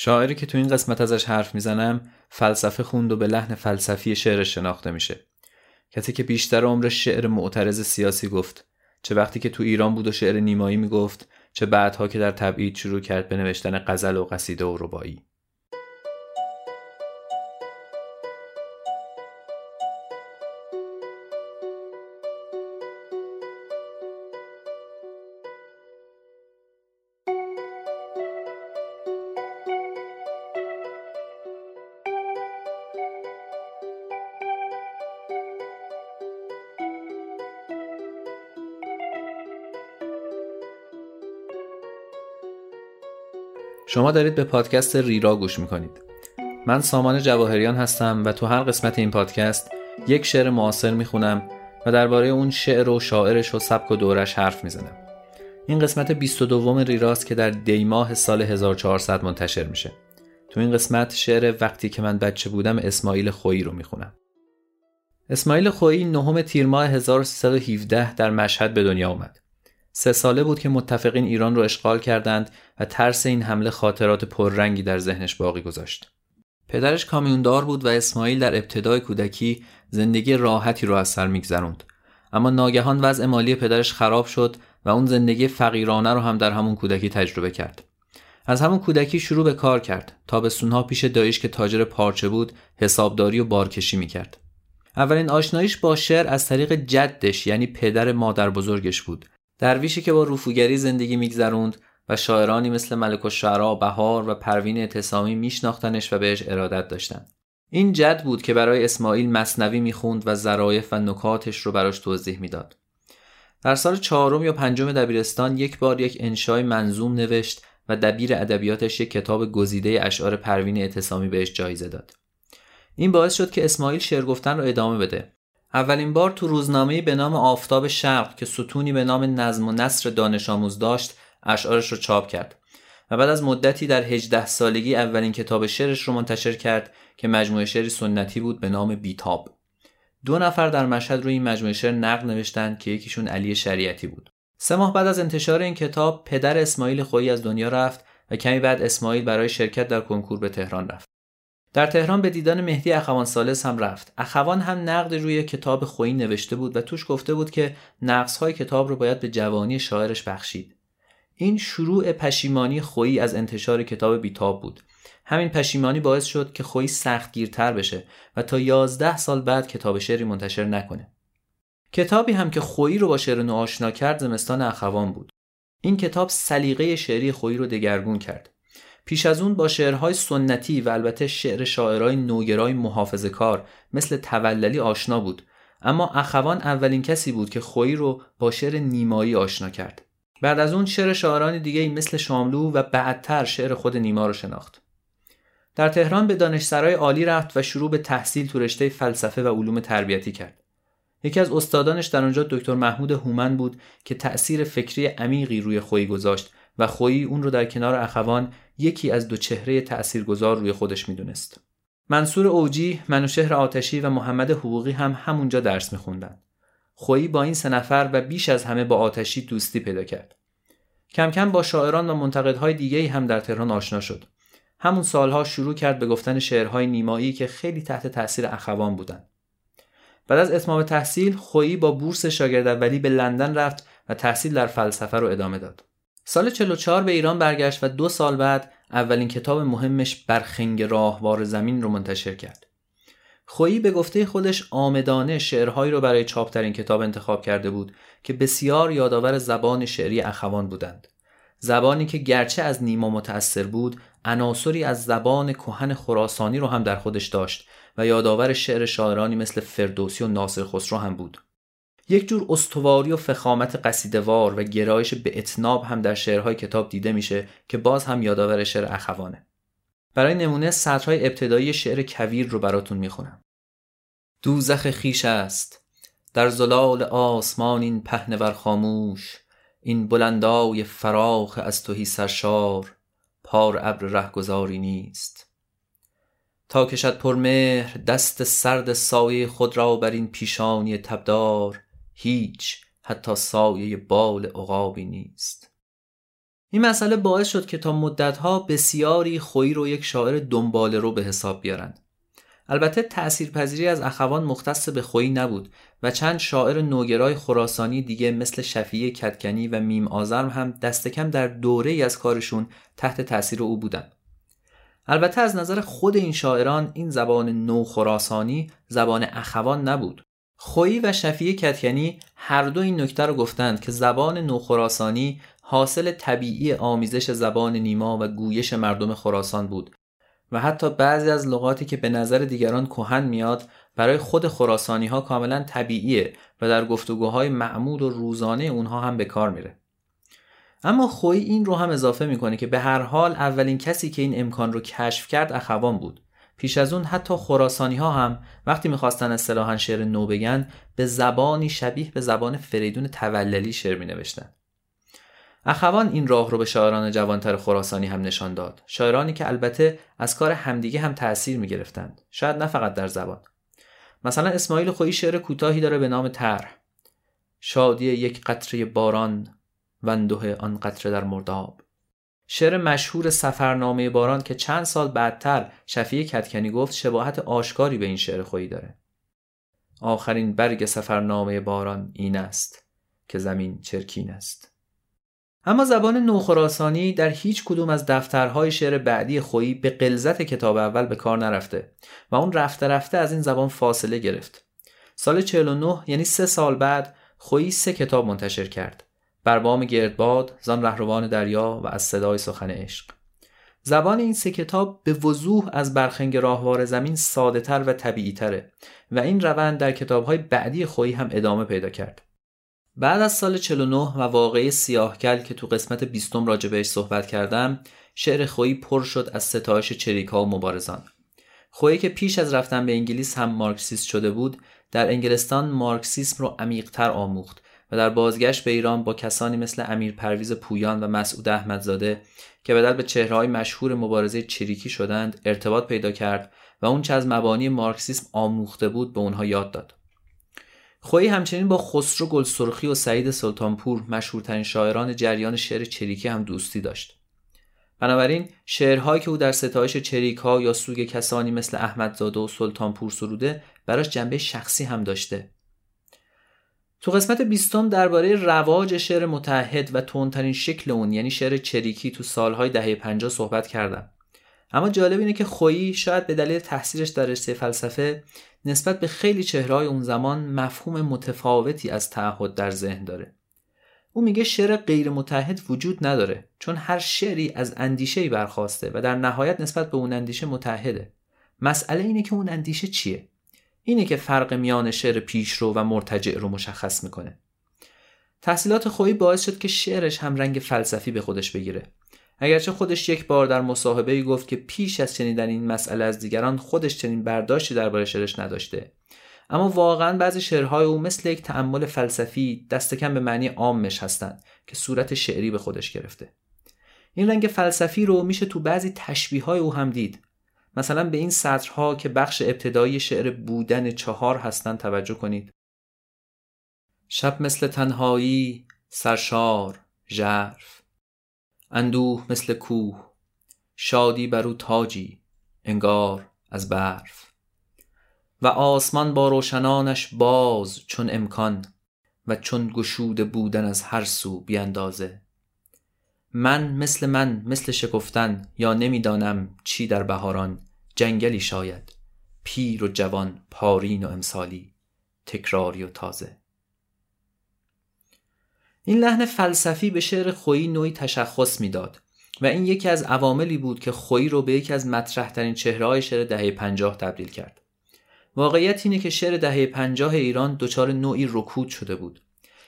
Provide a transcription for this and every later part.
شاعری که تو این قسمت ازش حرف می‌زنم فلسفه خوند و به لحن فلسفی شعرش شناخته میشه. کسی که بیشتر عمرش شعر معترض سیاسی گفت چه وقتی که تو ایران بود و شعر نیمایی می‌گفت چه بعدها که در تبعید شروع کرد به نوشتن غزل و قصیده و ربایی شما دارید به پادکست ریرا گوش می‌کنید. من سامان جواهریان هستم و تو هر قسمت این پادکست یک شعر معاصر می‌خونم و درباره اون شعر و شاعرش و سبک و دورش حرف می‌زنم. این قسمت 22 ریراست که در دیماه سال 1400 منتشر میشه. تو این قسمت شعر وقتی که من بچه بودم اسماعیل خویی رو می‌خونم. اسماعیل خویی نهم تیر ماه 1317 در مشهد به دنیا اومد. سه ساله بود که متفقین ایران رو اشغال کردند و ترس این حمله خاطرات پررنگی در ذهنش باقی گذاشت. پدرش کامیوندار بود و اسماعیل در ابتدای کودکی زندگی راحتی رو از سر میگذروند. اما ناگهان وضع مالی پدرش خراب شد و اون زندگی فقیرانه رو هم در همون کودکی تجربه کرد. از همون کودکی شروع به کار کرد. تا به سونها پیش دایش که تاجر پارچه بود، حسابداری و بارکشی می‌کرد. اولین آشناییش با شعر از طریق جدش یعنی پدر مادر بزرگش بود درویشی که با رفوگری زندگی میگذروند و شاعرانی مثل ملک و بهار و پروین اعتصامی میشناختنش و بهش ارادت داشتند. این جد بود که برای اسماعیل مصنوی می‌خوند و ظرایف و نکاتش رو براش توضیح می‌داد. در سال چهارم یا پنجم دبیرستان یک بار یک انشای منظوم نوشت و دبیر ادبیاتش یک کتاب گزیده اشعار پروین اعتصامی بهش جایزه داد. این باعث شد که اسماعیل شعر گفتن رو ادامه بده اولین بار تو روزنامه به نام آفتاب شرق که ستونی به نام نظم و نصر دانش آموز داشت اشعارش رو چاپ کرد و بعد از مدتی در 18 سالگی اولین کتاب شعرش رو منتشر کرد که مجموعه شعری سنتی بود به نام بیتاب. دو نفر در مشهد روی این مجموعه شعر نقد نوشتند که یکیشون علی شریعتی بود. سه ماه بعد از انتشار این کتاب پدر اسماعیل خویی از دنیا رفت و کمی بعد اسماعیل برای شرکت در کنکور به تهران رفت. در تهران به دیدن مهدی اخوان سالس هم رفت. اخوان هم نقد روی کتاب خویی نوشته بود و توش گفته بود که های کتاب رو باید به جوانی شاعرش بخشید. این شروع پشیمانی خویی از انتشار کتاب بیتاب بود. همین پشیمانی باعث شد که خویی سختگیرتر بشه و تا یازده سال بعد کتاب شعری منتشر نکنه. کتابی هم که خویی رو با شعر نو آشنا کرد زمستان اخوان بود. این کتاب سلیقه شعری خویی رو دگرگون کرد. پیش از اون با شعرهای سنتی و البته شعر شاعرای نوگرای محافظه کار مثل توللی آشنا بود. اما اخوان اولین کسی بود که خویی رو با شعر نیمایی آشنا کرد. بعد از اون شعر شاعران دیگه مثل شاملو و بعدتر شعر خود نیما رو شناخت. در تهران به دانشسرای عالی رفت و شروع به تحصیل تو رشته فلسفه و علوم تربیتی کرد. یکی از استادانش در آنجا دکتر محمود هومن بود که تأثیر فکری عمیقی روی خویی گذاشت و خویی اون رو در کنار اخوان یکی از دو چهره تأثیرگذار روی خودش می‌دونست. منصور اوجی، منوشهر آتشی و محمد حقوقی هم همونجا درس میخوندن. خویی با این سه نفر و بیش از همه با آتشی دوستی پیدا کرد. کم کم با شاعران و منتقدهای دیگه هم در تهران آشنا شد. همون سالها شروع کرد به گفتن شعرهای نیمایی که خیلی تحت تاثیر اخوان بودند. بعد از اتمام تحصیل خویی با بورس شاگرد اولی به لندن رفت و تحصیل در فلسفه رو ادامه داد. سال 44 به ایران برگشت و دو سال بعد اولین کتاب مهمش برخنگ راهوار زمین رو منتشر کرد. خویی به گفته خودش آمدانه شعرهایی رو برای چاپترین کتاب انتخاب کرده بود که بسیار یادآور زبان شعری اخوان بودند. زبانی که گرچه از نیما متأثر بود عناصری از زبان کهن خراسانی رو هم در خودش داشت و یادآور شعر شاعرانی مثل فردوسی و ناصر خسرو هم بود. یک جور استواری و فخامت قصیدوار و گرایش به اتناب هم در شعرهای کتاب دیده میشه که باز هم یادآور شعر اخوانه. برای نمونه سطرهای ابتدایی شعر کویر رو براتون می‌خونم. دوزخ خیش است. در زلال آسمان این پهنه خاموش این بلندای فراخ از توهی سرشار پار ابر رهگذاری نیست. تا کشد پرمهر دست سرد سایه خود را بر این پیشانی تبدار هیچ حتی سایه بال عقابی نیست این مسئله باعث شد که تا مدتها بسیاری خویی رو یک شاعر دنبال رو به حساب بیارند. البته تأثیرپذیری از اخوان مختص به خویی نبود و چند شاعر نوگرای خراسانی دیگه مثل شفیه کتکنی و میم آزرم هم دست کم در دوره ای از کارشون تحت تأثیر او بودند. البته از نظر خود این شاعران این زبان نو خراسانی زبان اخوان نبود. خویی و شفیه کتکنی هر دو این نکته رو گفتند که زبان نو خراسانی حاصل طبیعی آمیزش زبان نیما و گویش مردم خراسان بود و حتی بعضی از لغاتی که به نظر دیگران کهن میاد برای خود خراسانی ها کاملا طبیعیه و در گفتگوهای معمول و روزانه اونها هم به کار میره. اما خوی این رو هم اضافه می‌کنه که به هر حال اولین کسی که این امکان رو کشف کرد اخوان بود. پیش از اون حتی خراسانی ها هم وقتی می‌خواستن اصطلاحا شعر نو بگن به زبانی شبیه به زبان فریدون توللی شعر می نوشتن. اخوان این راه رو به شاعران جوانتر خراسانی هم نشان داد. شاعرانی که البته از کار همدیگه هم تأثیر می گرفتند شاید نه فقط در زبان. مثلا اسماعیل خویی شعر کوتاهی داره به نام طرح. شادی یک قطره باران وندوه آن قطره در مرداب. شعر مشهور سفرنامه باران که چند سال بعدتر شفیع کتکنی گفت شباهت آشکاری به این شعر خویی داره آخرین برگ سفرنامه باران این است که زمین چرکین است اما زبان نوخراسانی در هیچ کدوم از دفترهای شعر بعدی خویی به قلزت کتاب اول به کار نرفته و اون رفته رفته از این زبان فاصله گرفت. سال 49 یعنی سه سال بعد خویی سه کتاب منتشر کرد. بر بام گردباد، زان رهروان دریا و از صدای سخن عشق. زبان این سه کتاب به وضوح از برخنگ راهوار زمین ساده تر و طبیعی تره و این روند در کتابهای بعدی خویی هم ادامه پیدا کرد. بعد از سال 49 و واقعی سیاهکل که تو قسمت بیستم راجع بهش صحبت کردم شعر خویی پر شد از ستایش چریکا و مبارزان خویی که پیش از رفتن به انگلیس هم مارکسیست شده بود در انگلستان مارکسیسم رو عمیقتر آموخت و در بازگشت به ایران با کسانی مثل امیر پرویز پویان و مسعود احمدزاده که بدل به چهرههای مشهور مبارزه چریکی شدند ارتباط پیدا کرد و اون چه از مبانی مارکسیسم آموخته بود به اونها یاد داد خویی همچنین با خسرو گلسرخی و سعید سلطانپور مشهورترین شاعران جریان شعر چریکی هم دوستی داشت. بنابراین شعرهایی که او در ستایش چریک ها یا سوگ کسانی مثل احمدزاده و سلطانپور سروده براش جنبه شخصی هم داشته. تو قسمت بیستم درباره رواج شعر متحد و تندترین شکل اون یعنی شعر چریکی تو سالهای دهه 50 صحبت کردم. اما جالب اینه که خویی شاید به دلیل تحصیلش در رشته فلسفه نسبت به خیلی چهرهای اون زمان مفهوم متفاوتی از تعهد در ذهن داره. او میگه شعر غیر متحد وجود نداره چون هر شعری از اندیشه برخواسته و در نهایت نسبت به اون اندیشه متحده. مسئله اینه که اون اندیشه چیه؟ اینه که فرق میان شعر پیشرو و مرتجع رو مشخص می‌کنه. تحصیلات خویی باعث شد که شعرش هم رنگ فلسفی به خودش بگیره. اگرچه خودش یک بار در مصاحبه گفت که پیش از شنیدن این مسئله از دیگران خودش چنین برداشتی درباره شعرش نداشته. اما واقعا بعضی شعرهای او مثل یک تعمل فلسفی دست کم به معنی عامش هستند که صورت شعری به خودش گرفته. این رنگ فلسفی رو میشه تو بعضی تشبیه های او هم دید. مثلا به این سطرها که بخش ابتدایی شعر بودن چهار هستند توجه کنید. شب مثل تنهایی سرشار ژرف. اندوه مثل کوه شادی بر او تاجی انگار از برف. و آسمان با روشنانش باز چون امکان و چون گشوده بودن از هر سو بیاندازه من مثل من مثل شکفتن یا نمی‌دانم چی در بهاران. جنگلی شاید پیر و جوان پارین و امسالی تکراری و تازه این لحن فلسفی به شعر خویی نوعی تشخص می‌داد و این یکی از عواملی بود که خویی رو به یکی از مطرحترین چهرههای شعر دهه پنجاه تبدیل کرد. واقعیت اینه که شعر دهه پنجاه ایران دچار نوعی رکود شده بود.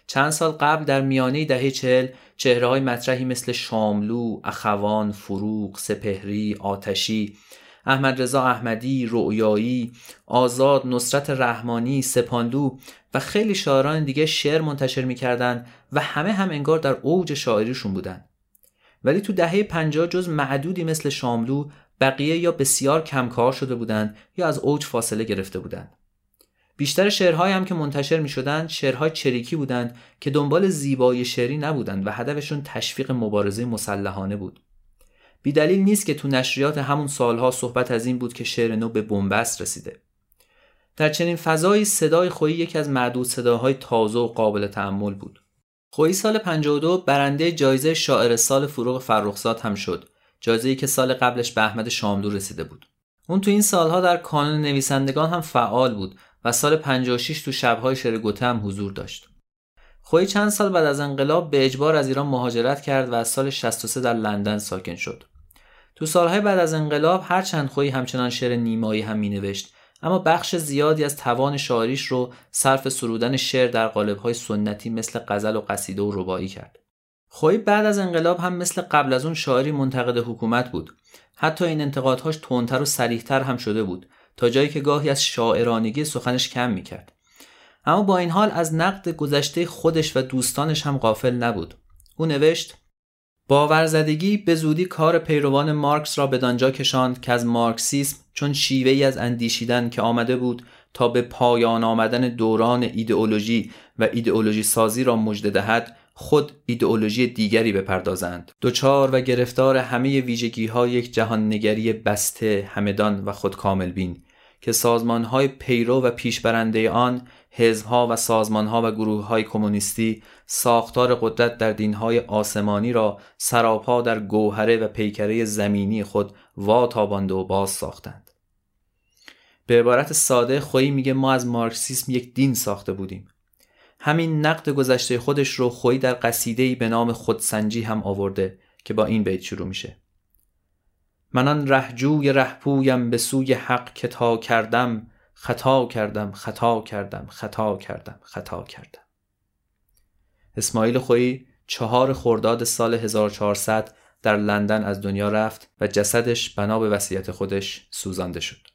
چند سال قبل در میانه دهه چهل چهرههای مطرحی مثل شاملو، اخوان، فروغ، سپهری، آتشی احمد رضا احمدی، رؤیایی، آزاد، نصرت رحمانی، سپاندو و خیلی شاعران دیگه شعر منتشر می‌کردن و همه هم انگار در اوج شاعریشون بودن. ولی تو دهه 50 جز معدودی مثل شاملو بقیه یا بسیار کمکار شده بودند یا از اوج فاصله گرفته بودند. بیشتر شعرهایی هم که منتشر می شدند شعرهای چریکی بودند که دنبال زیبایی شعری نبودند و هدفشون تشویق مبارزه مسلحانه بود. بیدلیل نیست که تو نشریات همون سالها صحبت از این بود که شعر نو به بنبست رسیده. در چنین فضایی صدای خویی یکی از معدود صداهای تازه و قابل تحمل بود. خویی سال 52 برنده جایزه شاعر سال فروغ فرخزاد هم شد. جایزه‌ای که سال قبلش به احمد شاملو رسیده بود. اون تو این سالها در کانون نویسندگان هم فعال بود و سال 56 تو شبهای شعر گوته هم حضور داشت. خویی چند سال بعد از انقلاب به اجبار از ایران مهاجرت کرد و از سال 63 در لندن ساکن شد. تو سالهای بعد از انقلاب هرچند خویی همچنان شعر نیمایی هم مینوشت اما بخش زیادی از توان شاعریش رو صرف سرودن شعر در قالب‌های سنتی مثل غزل و قصیده و ربایی کرد. خویی بعد از انقلاب هم مثل قبل از اون شاعری منتقد حکومت بود. حتی این انتقادهاش تندتر و سریحتر هم شده بود تا جایی که گاهی از شاعرانگی سخنش کم می‌کرد. اما با این حال از نقد گذشته خودش و دوستانش هم غافل نبود. او نوشت باورزدگی به زودی کار پیروان مارکس را بدانجا کشاند که از مارکسیسم چون شیوه ای از اندیشیدن که آمده بود تا به پایان آمدن دوران ایدئولوژی و ایدئولوژی سازی را مژده دهد خود ایدئولوژی دیگری بپردازند. دوچار و گرفتار همه ویژگی ها یک جهان نگری بسته همدان و خود کامل بین که سازمان های پیرو و پیشبرنده آن حزبها و سازمانها و گروه های کمونیستی ساختار قدرت در دینهای آسمانی را سراپا در گوهره و پیکره زمینی خود واتابانده و باز ساختند. به عبارت ساده خویی میگه ما از مارکسیسم یک دین ساخته بودیم. همین نقد گذشته خودش رو خویی در قصیده به نام خودسنجی هم آورده که با این بیت شروع میشه. من آن رهجوی رهپویم به سوی حق که تا کردم خطا کردم خطا کردم خطا کردم خطا کردم. اسماعیل خویی چهار خرداد سال 1400 در لندن از دنیا رفت و جسدش بنا به وصیت خودش سوزانده شد.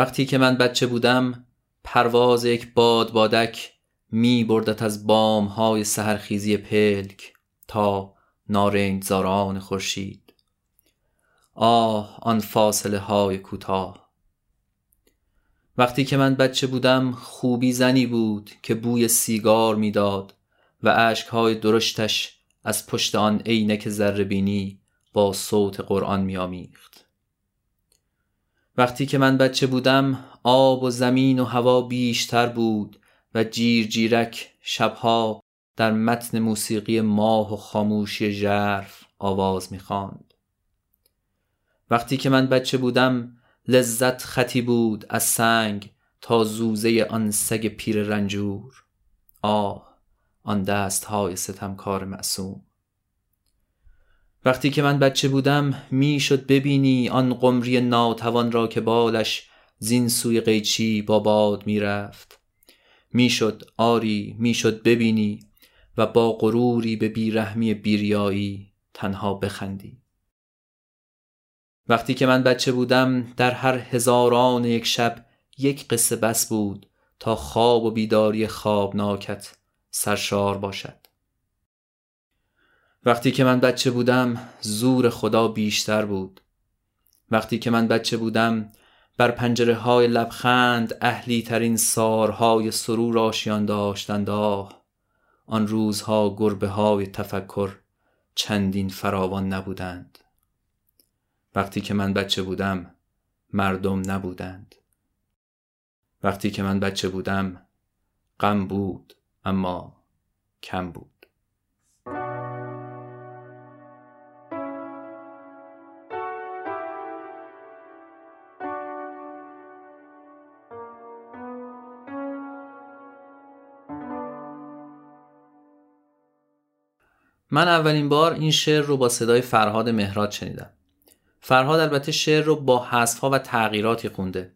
وقتی که من بچه بودم پرواز یک باد بادک می بردت از بام های سهرخیزی پلک تا نارنج زاران خورشید. آه آن فاصله های کوتاه. وقتی که من بچه بودم خوبی زنی بود که بوی سیگار می‌داد و های درشتش از پشت آن عینک ذره با صوت قرآن میآمیخت. وقتی که من بچه بودم آب و زمین و هوا بیشتر بود و جیر جیرک شبها در متن موسیقی ماه و خاموشی ژرف آواز می‌خواند. وقتی که من بچه بودم لذت خطی بود از سنگ تا زوزه آن سگ پیر رنجور آه آن دست های ستمکار معصوم وقتی که من بچه بودم می‌شد ببینی آن قمری ناتوان را که بالش زین سوی قیچی با باد می‌رفت. می‌شد آری می‌شد ببینی و با غروری به بیرحمی بیریایی تنها بخندی. وقتی که من بچه بودم در هر هزاران یک شب یک قصه بس بود تا خواب و بیداری خوابناکت سرشار باشد. وقتی که من بچه بودم زور خدا بیشتر بود. وقتی که من بچه بودم بر پنجره های لبخند اهلی ترین سارهای سرور آشیان داشتند آه آن روزها گربه های تفکر چندین فراوان نبودند. وقتی که من بچه بودم مردم نبودند. وقتی که من بچه بودم غم بود اما کم بود. من اولین بار این شعر رو با صدای فرهاد مهراد شنیدم. فرهاد البته شعر رو با حذفها و تغییراتی خونده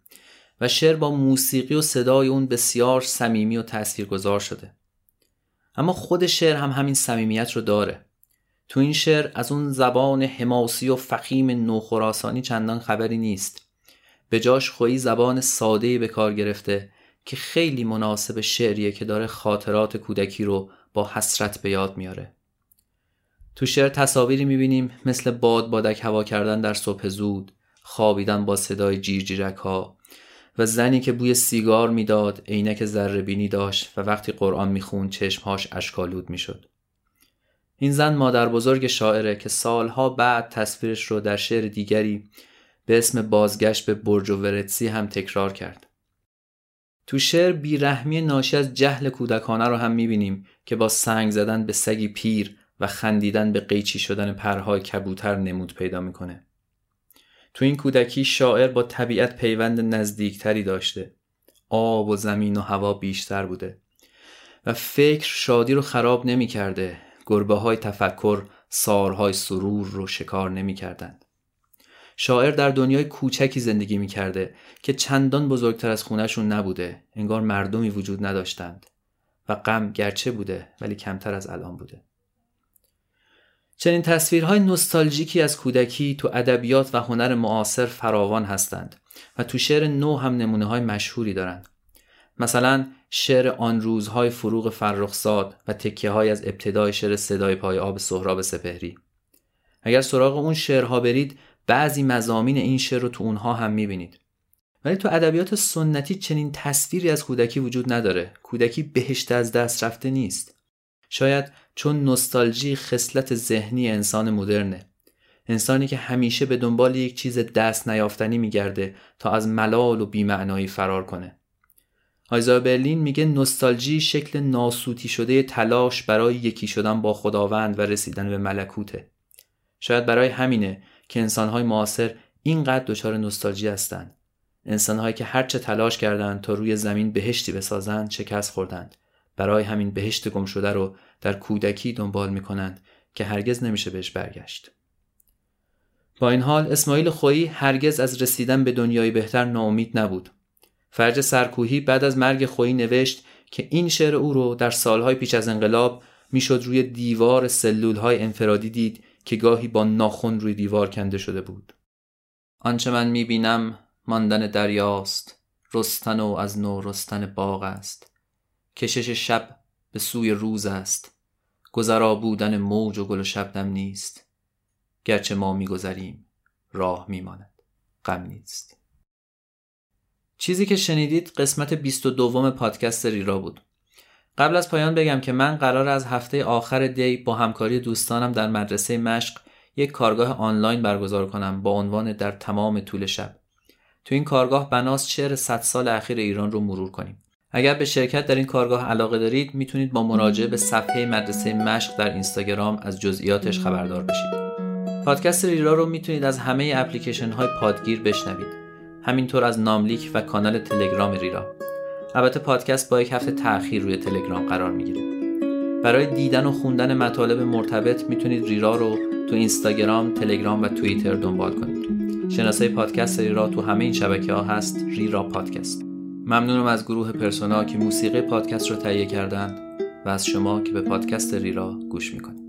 و شعر با موسیقی و صدای اون بسیار صمیمی و تاثیرگذار شده. اما خود شعر هم همین صمیمیت رو داره. تو این شعر از اون زبان حماسی و فخیم نوخراسانی چندان خبری نیست. به جاش خویی زبان ساده به کار گرفته که خیلی مناسب شعریه که داره خاطرات کودکی رو با حسرت به یاد میاره. تو شعر تصاویری می‌بینیم مثل باد بادک هوا کردن در صبح زود خوابیدن با صدای جیرجیرک ها و زنی که بوی سیگار می‌داد عینک ذره بینی داشت و وقتی قرآن می‌خوند چشمهاش اشکالود می‌شد این زن مادر بزرگ شاعره که سالها بعد تصویرش رو در شعر دیگری به اسم بازگشت به برج و ورتسی هم تکرار کرد. تو شعر بیرحمی ناشی از جهل کودکانه رو هم می‌بینیم که با سنگ زدن به سگی پیر و خندیدن به قیچی شدن پرهای کبوتر نمود پیدا می‌کنه. تو این کودکی شاعر با طبیعت پیوند نزدیکتری داشته. آب و زمین و هوا بیشتر بوده. و فکر شادی رو خراب نمی کرده. گربه های تفکر سارهای سرور رو شکار نمی کردند. شاعر در دنیای کوچکی زندگی می کرده که چندان بزرگتر از خونشون نبوده انگار مردمی وجود نداشتند و غم گرچه بوده ولی کمتر از الان بوده چنین تصویرهای نوستالژیکی از کودکی تو ادبیات و هنر معاصر فراوان هستند و تو شعر نو هم نمونه های مشهوری دارند. مثلا شعر آن روزهای فروغ فرخزاد و تکیه های از ابتدای شعر صدای پای آب سهراب سپهری. اگر سراغ اون شعرها برید بعضی مزامین این شعر رو تو اونها هم می‌بینید. ولی تو ادبیات سنتی چنین تصویری از کودکی وجود نداره. کودکی بهشت از دست رفته نیست. شاید چون نوستالژی خصلت ذهنی انسان مدرنه. انسانی که همیشه به دنبال یک چیز دست نیافتنی میگرده تا از ملال و بیمعنایی فرار کنه. آیزا برلین میگه نوستالژی شکل ناسوتی شده تلاش برای یکی شدن با خداوند و رسیدن به ملکوته. شاید برای همینه که انسانهای معاصر اینقدر دچار نوستالژی هستند. انسانهایی که هرچه تلاش کردند تا روی زمین بهشتی بسازند شکست خوردند. برای همین بهشت گم شده رو در کودکی دنبال می‌کنند که هرگز نمیشه بهش برگشت. با این حال اسماعیل خویی هرگز از رسیدن به دنیای بهتر ناامید نبود. فرج سرکوهی بعد از مرگ خویی نوشت که این شعر او رو در سالهای پیش از انقلاب می‌شد روی دیوار سلول های انفرادی دید که گاهی با ناخن روی دیوار کنده شده بود. آنچه من می‌بینم ماندن دریاست رستن و از نو رستن باغ است. کشش شب به سوی روز است. گذرا بودن موج و گل و شبنم نیست گرچه ما میگذریم راه میماند غم نیست چیزی که شنیدید قسمت 22 پادکست ریرا بود قبل از پایان بگم که من قرار از هفته آخر دی با همکاری دوستانم در مدرسه مشق یک کارگاه آنلاین برگزار کنم با عنوان در تمام طول شب. تو این کارگاه بناس شعر 100 سال اخیر ایران رو مرور کنیم. اگر به شرکت در این کارگاه علاقه دارید می‌تونید با مراجعه به صفحه مدرسه مشق در اینستاگرام از جزئیاتش خبردار بشید. پادکست ریرا رو می‌تونید از همه اپلیکیشن های پادگیر بشنوید. همینطور از ناملیک و کانال تلگرام ریرا. البته پادکست با یک هفته تأخیر روی تلگرام قرار می‌گیره برای دیدن و خوندن مطالب مرتبط می‌تونید ریرا رو تو اینستاگرام، تلگرام و توییتر دنبال کنید. شناسه پادکست ریرا تو همه این شبکه ها هست ریرا پادکست. ممنونم از گروه پرسونا که موسیقی پادکست رو تهیه کردند و از شما که به پادکست ریرا گوش می‌کنید.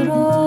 myself